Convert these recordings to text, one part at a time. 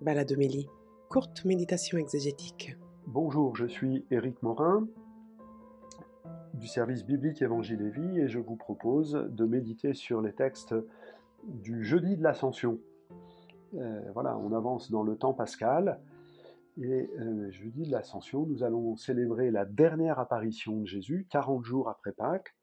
Baladomélie, courte méditation exégétique. Bonjour, je suis Éric Morin du service biblique Évangile et Vie et je vous propose de méditer sur les textes du jeudi de l'Ascension. Euh, voilà, on avance dans le temps pascal et euh, jeudi de l'Ascension, nous allons célébrer la dernière apparition de Jésus, 40 jours après Pâques.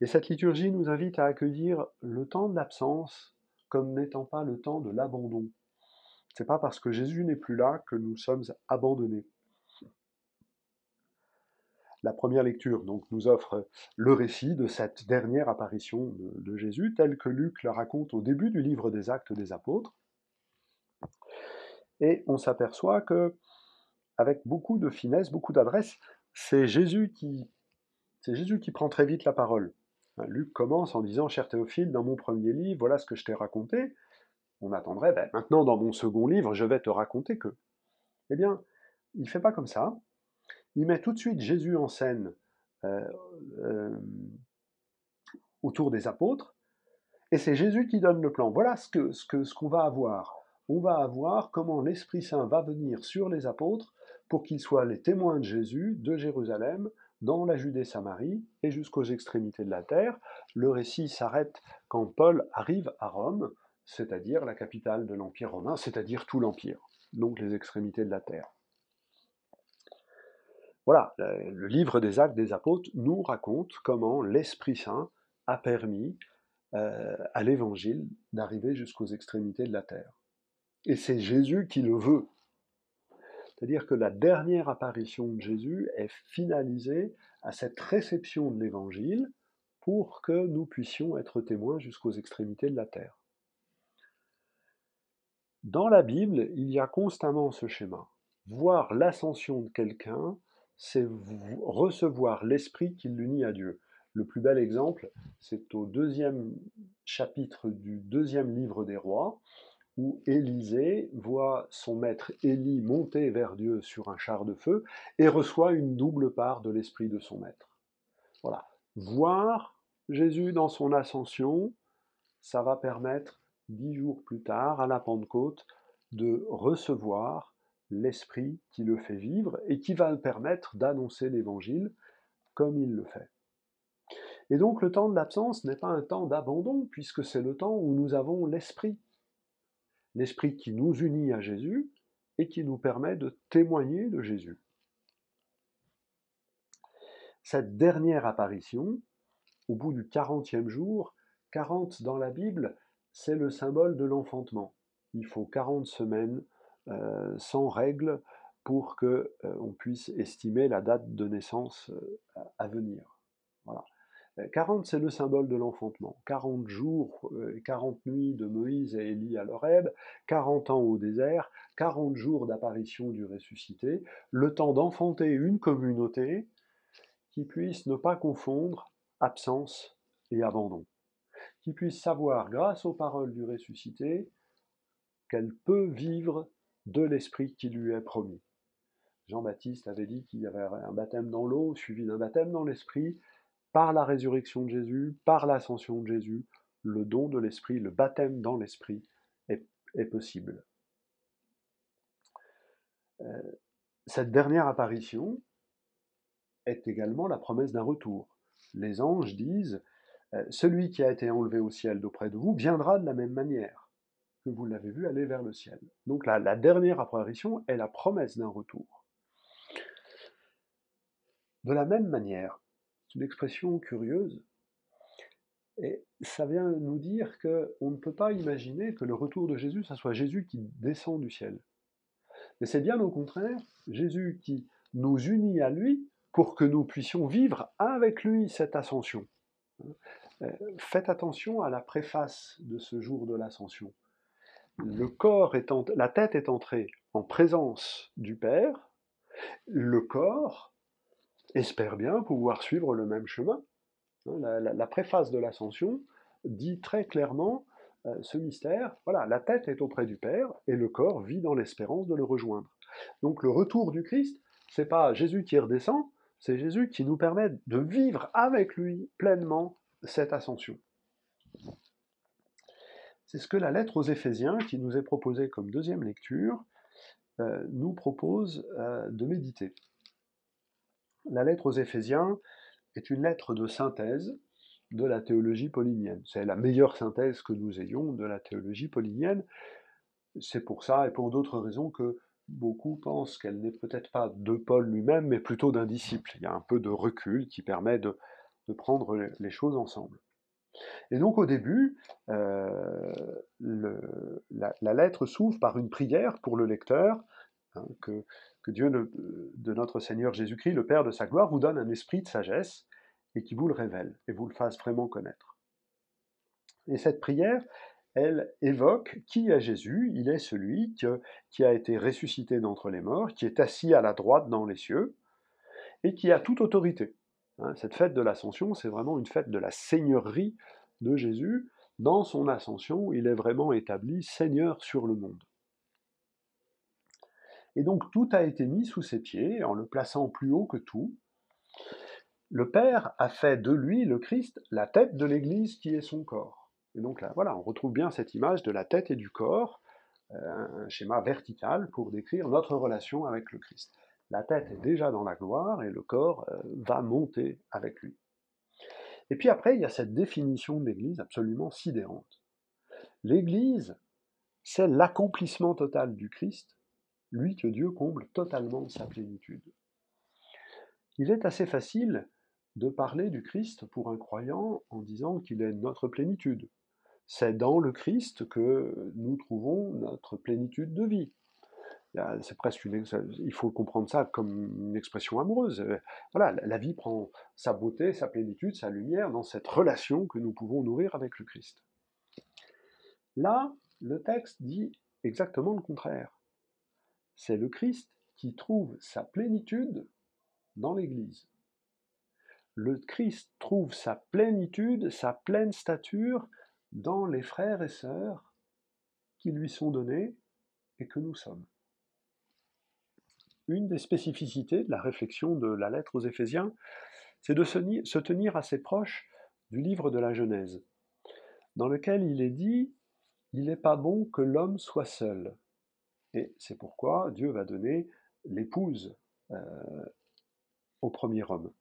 Et cette liturgie nous invite à accueillir le temps de l'absence comme n'étant pas le temps de l'abandon. C'est pas parce que Jésus n'est plus là que nous sommes abandonnés. La première lecture donc, nous offre le récit de cette dernière apparition de, Jésus, tel que Luc le raconte au début du livre des Actes des Apôtres. Et on s'aperçoit que, avec beaucoup de finesse, beaucoup d'adresse, c'est Jésus qui, c'est Jésus qui prend très vite la parole. Luc commence en disant, cher Théophile, dans mon premier livre, voilà ce que je t'ai raconté on attendrait, ben, maintenant dans mon second livre, je vais te raconter que. Eh bien, il ne fait pas comme ça. Il met tout de suite Jésus en scène euh, euh, autour des apôtres, et c'est Jésus qui donne le plan. Voilà ce que, ce qu'on va avoir. On va avoir comment l'Esprit Saint va venir sur les apôtres pour qu'ils soient les témoins de Jésus de Jérusalem, dans la Judée-Samarie et jusqu'aux extrémités de la terre. Le récit s'arrête quand Paul arrive à Rome c'est-à-dire la capitale de l'Empire romain, c'est-à-dire tout l'Empire, donc les extrémités de la terre. Voilà, le livre des actes des apôtres nous raconte comment l'Esprit Saint a permis euh, à l'Évangile d'arriver jusqu'aux extrémités de la terre. Et c'est Jésus qui le veut. C'est-à-dire que la dernière apparition de Jésus est finalisée à cette réception de l'Évangile pour que nous puissions être témoins jusqu'aux extrémités de la terre. Dans la Bible, il y a constamment ce schéma. Voir l'ascension de quelqu'un, c'est recevoir l'esprit qui l'unit à Dieu. Le plus bel exemple, c'est au deuxième chapitre du deuxième livre des rois, où Élisée voit son maître Élie monter vers Dieu sur un char de feu et reçoit une double part de l'esprit de son maître. Voilà. Voir Jésus dans son ascension, ça va permettre dix jours plus tard, à la Pentecôte, de recevoir l'Esprit qui le fait vivre et qui va le permettre d'annoncer l'Évangile comme il le fait. Et donc le temps de l'absence n'est pas un temps d'abandon, puisque c'est le temps où nous avons l'Esprit. L'Esprit qui nous unit à Jésus et qui nous permet de témoigner de Jésus. Cette dernière apparition, au bout du quarantième jour, 40 dans la Bible, c'est le symbole de l'enfantement. Il faut 40 semaines euh, sans règles pour qu'on euh, puisse estimer la date de naissance euh, à venir. Voilà. 40, c'est le symbole de l'enfantement. 40 jours, 40 nuits de Moïse et Élie à l'Oreb, 40 ans au désert, 40 jours d'apparition du ressuscité, le temps d'enfanter une communauté qui puisse ne pas confondre absence et abandon qui puisse savoir, grâce aux paroles du ressuscité, qu'elle peut vivre de l'esprit qui lui est promis. Jean-Baptiste avait dit qu'il y avait un baptême dans l'eau suivi d'un baptême dans l'esprit, par la résurrection de Jésus, par l'ascension de Jésus, le don de l'esprit, le baptême dans l'esprit est, possible. Euh, cette dernière apparition est également la promesse d'un retour. Les anges disent celui qui a été enlevé au ciel d'auprès de vous viendra de la même manière que vous l'avez vu aller vers le ciel. Donc la, la dernière apparition est la promesse d'un retour. De la même manière, c'est une expression curieuse, et ça vient nous dire qu'on ne peut pas imaginer que le retour de Jésus, ça soit Jésus qui descend du ciel. Mais c'est bien au contraire Jésus qui nous unit à lui pour que nous puissions vivre avec lui cette ascension. Euh, faites attention à la préface de ce jour de l'ascension. Le corps la tête est entrée en présence du Père, le corps espère bien pouvoir suivre le même chemin. Hein, la, préface de l'ascension dit très clairement euh, ce mystère. Voilà, la tête est auprès du Père et le corps vit dans l'espérance de le rejoindre. Donc le retour du Christ, c'est pas Jésus qui redescend, c'est Jésus qui nous permet de vivre avec lui pleinement cette ascension. C'est ce que la lettre aux Éphésiens, qui nous est proposée comme deuxième lecture, euh, nous propose euh, de méditer. La lettre aux Éphésiens est une lettre de synthèse de la théologie paulinienne. C'est la meilleure synthèse que nous ayons de la théologie paulinienne. C'est pour ça et pour d'autres raisons que beaucoup pensent qu'elle n'est peut-être pas de Paul lui-même, mais plutôt d'un disciple. Il y a un peu de recul qui permet de, prendre les choses ensemble. Et donc au début, euh, la, lettre s'ouvre par une prière pour le lecteur, hein, que, que, Dieu de notre Seigneur Jésus-Christ, le Père de sa gloire, vous donne un esprit de sagesse et qui vous le révèle et vous le fasse vraiment connaître. Et cette prière, elle évoque qui est Jésus. Il est celui qui a été ressuscité d'entre les morts, qui est assis à la droite dans les cieux, et qui a toute autorité. Hein, cette fête de l'ascension, c'est vraiment une fête de la seigneurie de Jésus. Dans son ascension, il est vraiment établi Seigneur sur le monde. Et donc tout a été mis sous ses pieds en le plaçant plus haut que tout. Le Père a fait de lui, le Christ, la tête de l'Église qui est son corps. Et donc là, voilà, on retrouve bien cette image de la tête et du corps, euh, un schéma vertical pour décrire notre relation avec le Christ. La tête est déjà dans la gloire et le corps euh, va monter avec lui. Et puis après, il y a cette définition de l'Église absolument sidérante. L'Église, c'est l'accomplissement total du Christ, lui que Dieu comble totalement de sa plénitude. Il est assez facile de parler du Christ pour un croyant en disant qu'il est notre plénitude. C'est dans le Christ que nous trouvons notre plénitude de vie. Il faut comprendre ça comme une expression amoureuse. Voilà, la vie prend sa beauté, sa plénitude, sa lumière dans cette relation que nous pouvons nourrir avec le Christ. Là, le texte dit exactement le contraire. C'est le Christ qui trouve sa plénitude dans l'Église. Le Christ trouve sa plénitude, sa pleine stature dans les frères et sœurs qui lui sont donnés et que nous sommes. Une des spécificités de la réflexion de la lettre aux Éphésiens, c'est de se tenir assez proche du livre de la Genèse, dans lequel il est dit Il n'est pas bon que l'homme soit seul. Et c'est pourquoi Dieu va donner l'épouse euh, au premier homme.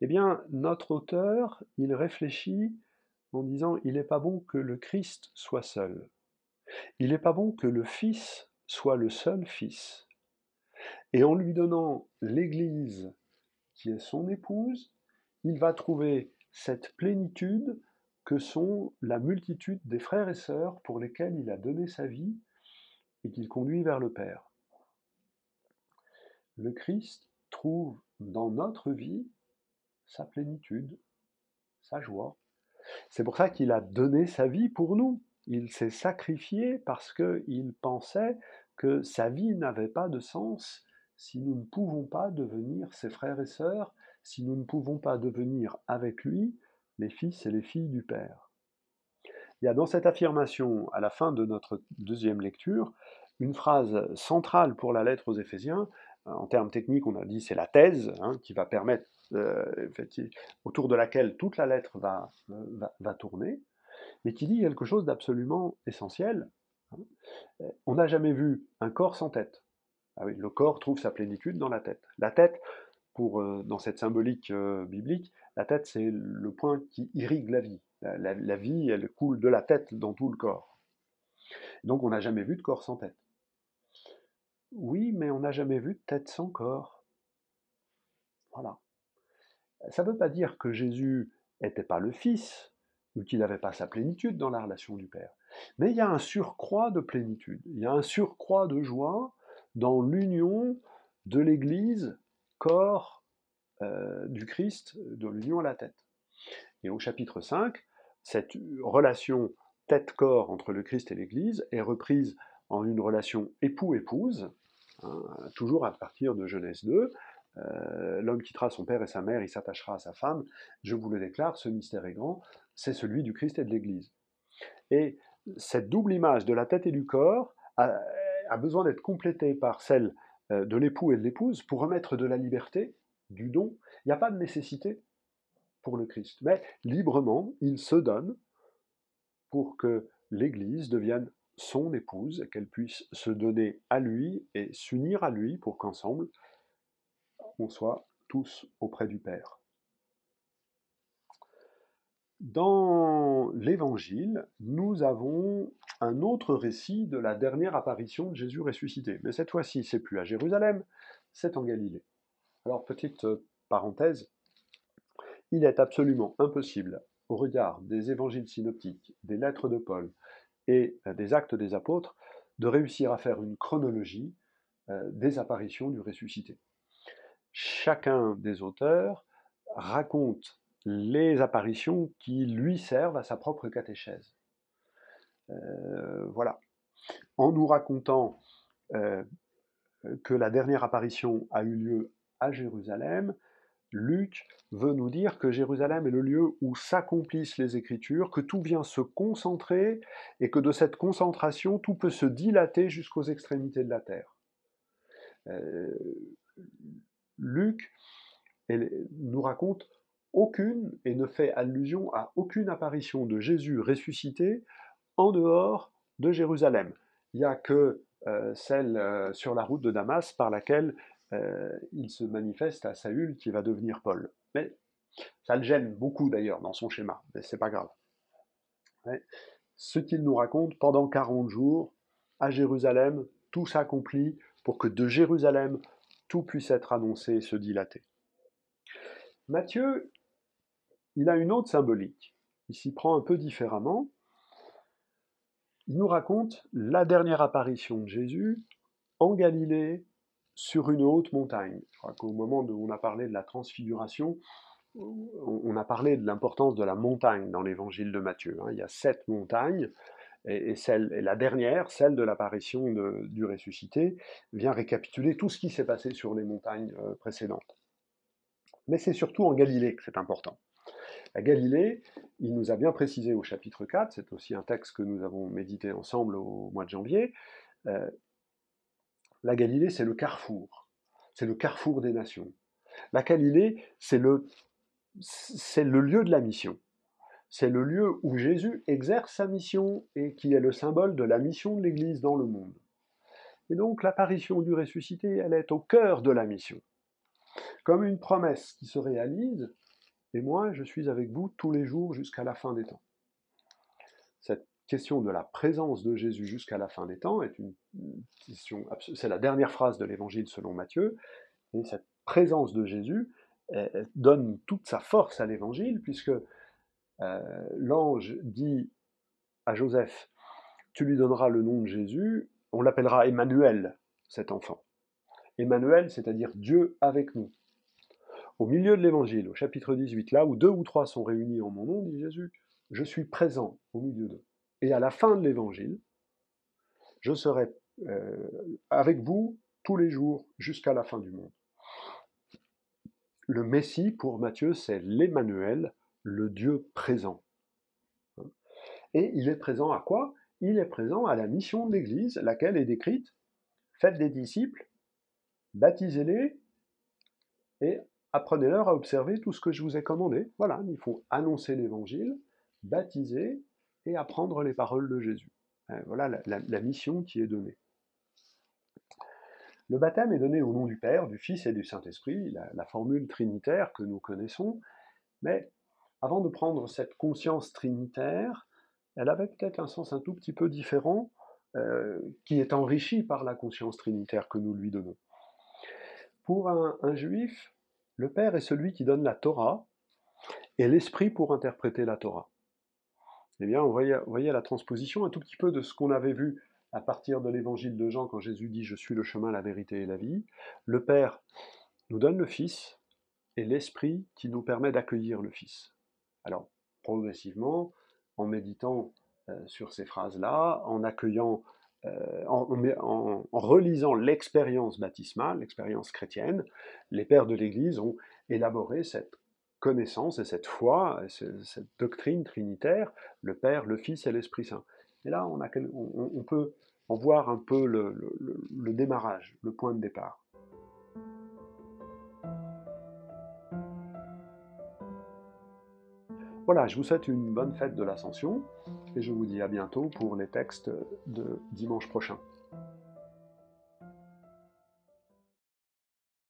Eh bien, notre auteur, il réfléchit en disant il n'est pas bon que le Christ soit seul. Il n'est pas bon que le Fils soit le seul Fils. Et en lui donnant l'Église qui est son épouse, il va trouver cette plénitude que sont la multitude des frères et sœurs pour lesquels il a donné sa vie et qu'il conduit vers le Père. Le Christ trouve dans notre vie sa plénitude, sa joie, c'est pour ça qu'il a donné sa vie pour nous. Il s'est sacrifié parce qu'il pensait que sa vie n'avait pas de sens si nous ne pouvons pas devenir ses frères et sœurs, si nous ne pouvons pas devenir avec lui les fils et les filles du Père. Il y a dans cette affirmation, à la fin de notre deuxième lecture, une phrase centrale pour la lettre aux Éphésiens. En termes techniques, on a dit c'est la thèse hein, qui va permettre euh, autour de laquelle toute la lettre va, va, tourner, mais qui dit quelque chose d'absolument essentiel. Euh, on n'a jamais vu un corps sans tête. Ah le corps trouve sa plénitude dans la tête. La tête, pour, euh, dans cette symbolique biblique, la tête c'est le point qui irrigue la vie. La, la, vie, elle coule de la tête dans tout le corps. Donc on n'a jamais vu de corps sans tête. Oui, mais on n'a jamais vu de tête sans corps. Voilà. Ça ne veut pas dire que Jésus n'était pas le Fils, ou qu'il n'avait pas sa plénitude dans la relation du Père. Mais il y a un surcroît de plénitude, il y a un surcroît de joie dans l'union de l'Église, corps euh, du Christ, de l'union à la tête. Et au chapitre 5, cette relation tête-corps entre le Christ et l'Église est reprise en une relation époux-épouse, hein, toujours à partir de Genèse 2, euh, l'homme quittera son père et sa mère, il s'attachera à sa femme. Je vous le déclare, ce mystère est grand, c'est celui du Christ et de l'Église. Et cette double image de la tête et du corps a, besoin d'être complétée par celle euh, de l'époux et de l'épouse pour remettre de la liberté, du don. Il n'y a pas de nécessité pour le Christ, mais librement, il se donne pour que l'Église devienne son épouse, qu'elle puisse se donner à lui et s'unir à lui pour qu'ensemble, on soit tous auprès du Père. Dans l'Évangile, nous avons un autre récit de la dernière apparition de Jésus ressuscité. Mais cette fois-ci, c'est plus à Jérusalem, c'est en Galilée. Alors, petite euh, parenthèse, il est absolument impossible, au regard des évangiles synoptiques, des lettres de Paul et euh, des actes des apôtres, de réussir à faire une chronologie euh, des apparitions du ressuscité. Chacun des auteurs raconte les apparitions qui lui servent à sa propre catéchèse. Euh, voilà. En nous racontant que la dernière apparition a eu lieu à Jérusalem, Luc veut nous dire que Jérusalem est le lieu où s'accomplissent les Écritures, que tout vient se concentrer et que de cette concentration, tout peut se dilater jusqu'aux extrémités de la terre. Euh, Luc nous raconte aucune et ne fait allusion à aucune apparition de Jésus ressuscité en dehors de Jérusalem. Il n'y a que euh, celle euh, sur la route de Damas par laquelle euh, il se manifeste à Saül qui va devenir Paul. Mais ça le gêne beaucoup d'ailleurs dans son schéma, mais c'est pas grave. Ce qu'il nous raconte, pendant 40 jours, à Jérusalem, tout s'accomplit pour que de Jérusalem, tout puisse être annoncé et se dilater. Matthieu, il a une autre symbolique. Il s'y prend un peu différemment. Il nous raconte la dernière apparition de Jésus en Galilée, sur une haute montagne. Je crois qu'au moment où on a parlé de la transfiguration, on a parlé de l'importance de la montagne dans l'évangile de Matthieu. Hein. Il y a sept montagnes, et, celle, la dernière, celle de l'apparition du ressuscité, vient récapituler tout ce qui s'est passé sur les montagnes euh, précédentes. Mais c'est surtout en Galilée que c'est important. La Galilée, il nous a bien précisé au chapitre 4, c'est aussi un texte que nous avons médité ensemble au mois de janvier, euh, la Galilée, c'est le carrefour. C'est le carrefour des nations. La Galilée, c'est le, c'est le lieu de la mission. C'est le lieu où Jésus exerce sa mission et qui est le symbole de la mission de l'Église dans le monde. Et donc l'apparition du ressuscité, elle est au cœur de la mission. Comme une promesse qui se réalise, et moi je suis avec vous tous les jours jusqu'à la fin des temps. Cette question de la présence de Jésus jusqu'à la fin des temps est une question, c'est la dernière phrase de l'évangile selon Matthieu, et cette présence de Jésus donne toute sa force à l'évangile, puisque euh, l'ange dit à Joseph, tu lui donneras le nom de Jésus, on l'appellera Emmanuel, cet enfant. Emmanuel, c'est-à-dire Dieu avec nous. Au milieu de l'évangile, au chapitre 18, là où deux ou trois sont réunis en mon nom, dit Jésus, je suis présent au milieu d'eux. Et à la fin de l'évangile, je serai euh, avec vous tous les jours jusqu'à la fin du monde. Le Messie, pour Matthieu, c'est l'Emmanuel, le Dieu présent. Et il est présent à quoi? Il est présent à la mission de l'Église, laquelle est décrite Faites des disciples, baptisez-les et apprenez-leur à observer tout ce que je vous ai commandé. Voilà, il faut annoncer l'Évangile, baptiser et apprendre les paroles de Jésus. Euh, voilà la, mission qui est donnée. Le baptême est donné au nom du Père, du Fils et du Saint-Esprit, la, formule trinitaire que nous connaissons, mais avant de prendre cette conscience trinitaire, elle avait peut-être un sens un tout petit peu différent, euh, qui est enrichi par la conscience trinitaire que nous lui donnons. Pour un juif, le Père est celui qui donne la Torah, et l'Esprit pour interpréter la Torah eh bien, on la transposition un tout petit peu de ce qu'on avait vu à partir de l'évangile de Jean quand Jésus dit Je suis le chemin, la vérité et la vie. Le Père nous donne le Fils et l'Esprit qui nous permet d'accueillir le Fils. Alors, progressivement, en méditant euh, sur ces phrases-là, en accueillant, euh, en, relisant l'expérience baptismale, l'expérience chrétienne, les pères de l'Église ont élaboré cette connaissance et cette foi, cette doctrine trinitaire, le Père, le Fils et l'Esprit Saint. Et là, on, peut en voir un peu le démarrage, le point de départ. Voilà, je vous souhaite une bonne fête de l'Ascension et je vous dis à bientôt pour les textes de dimanche prochain.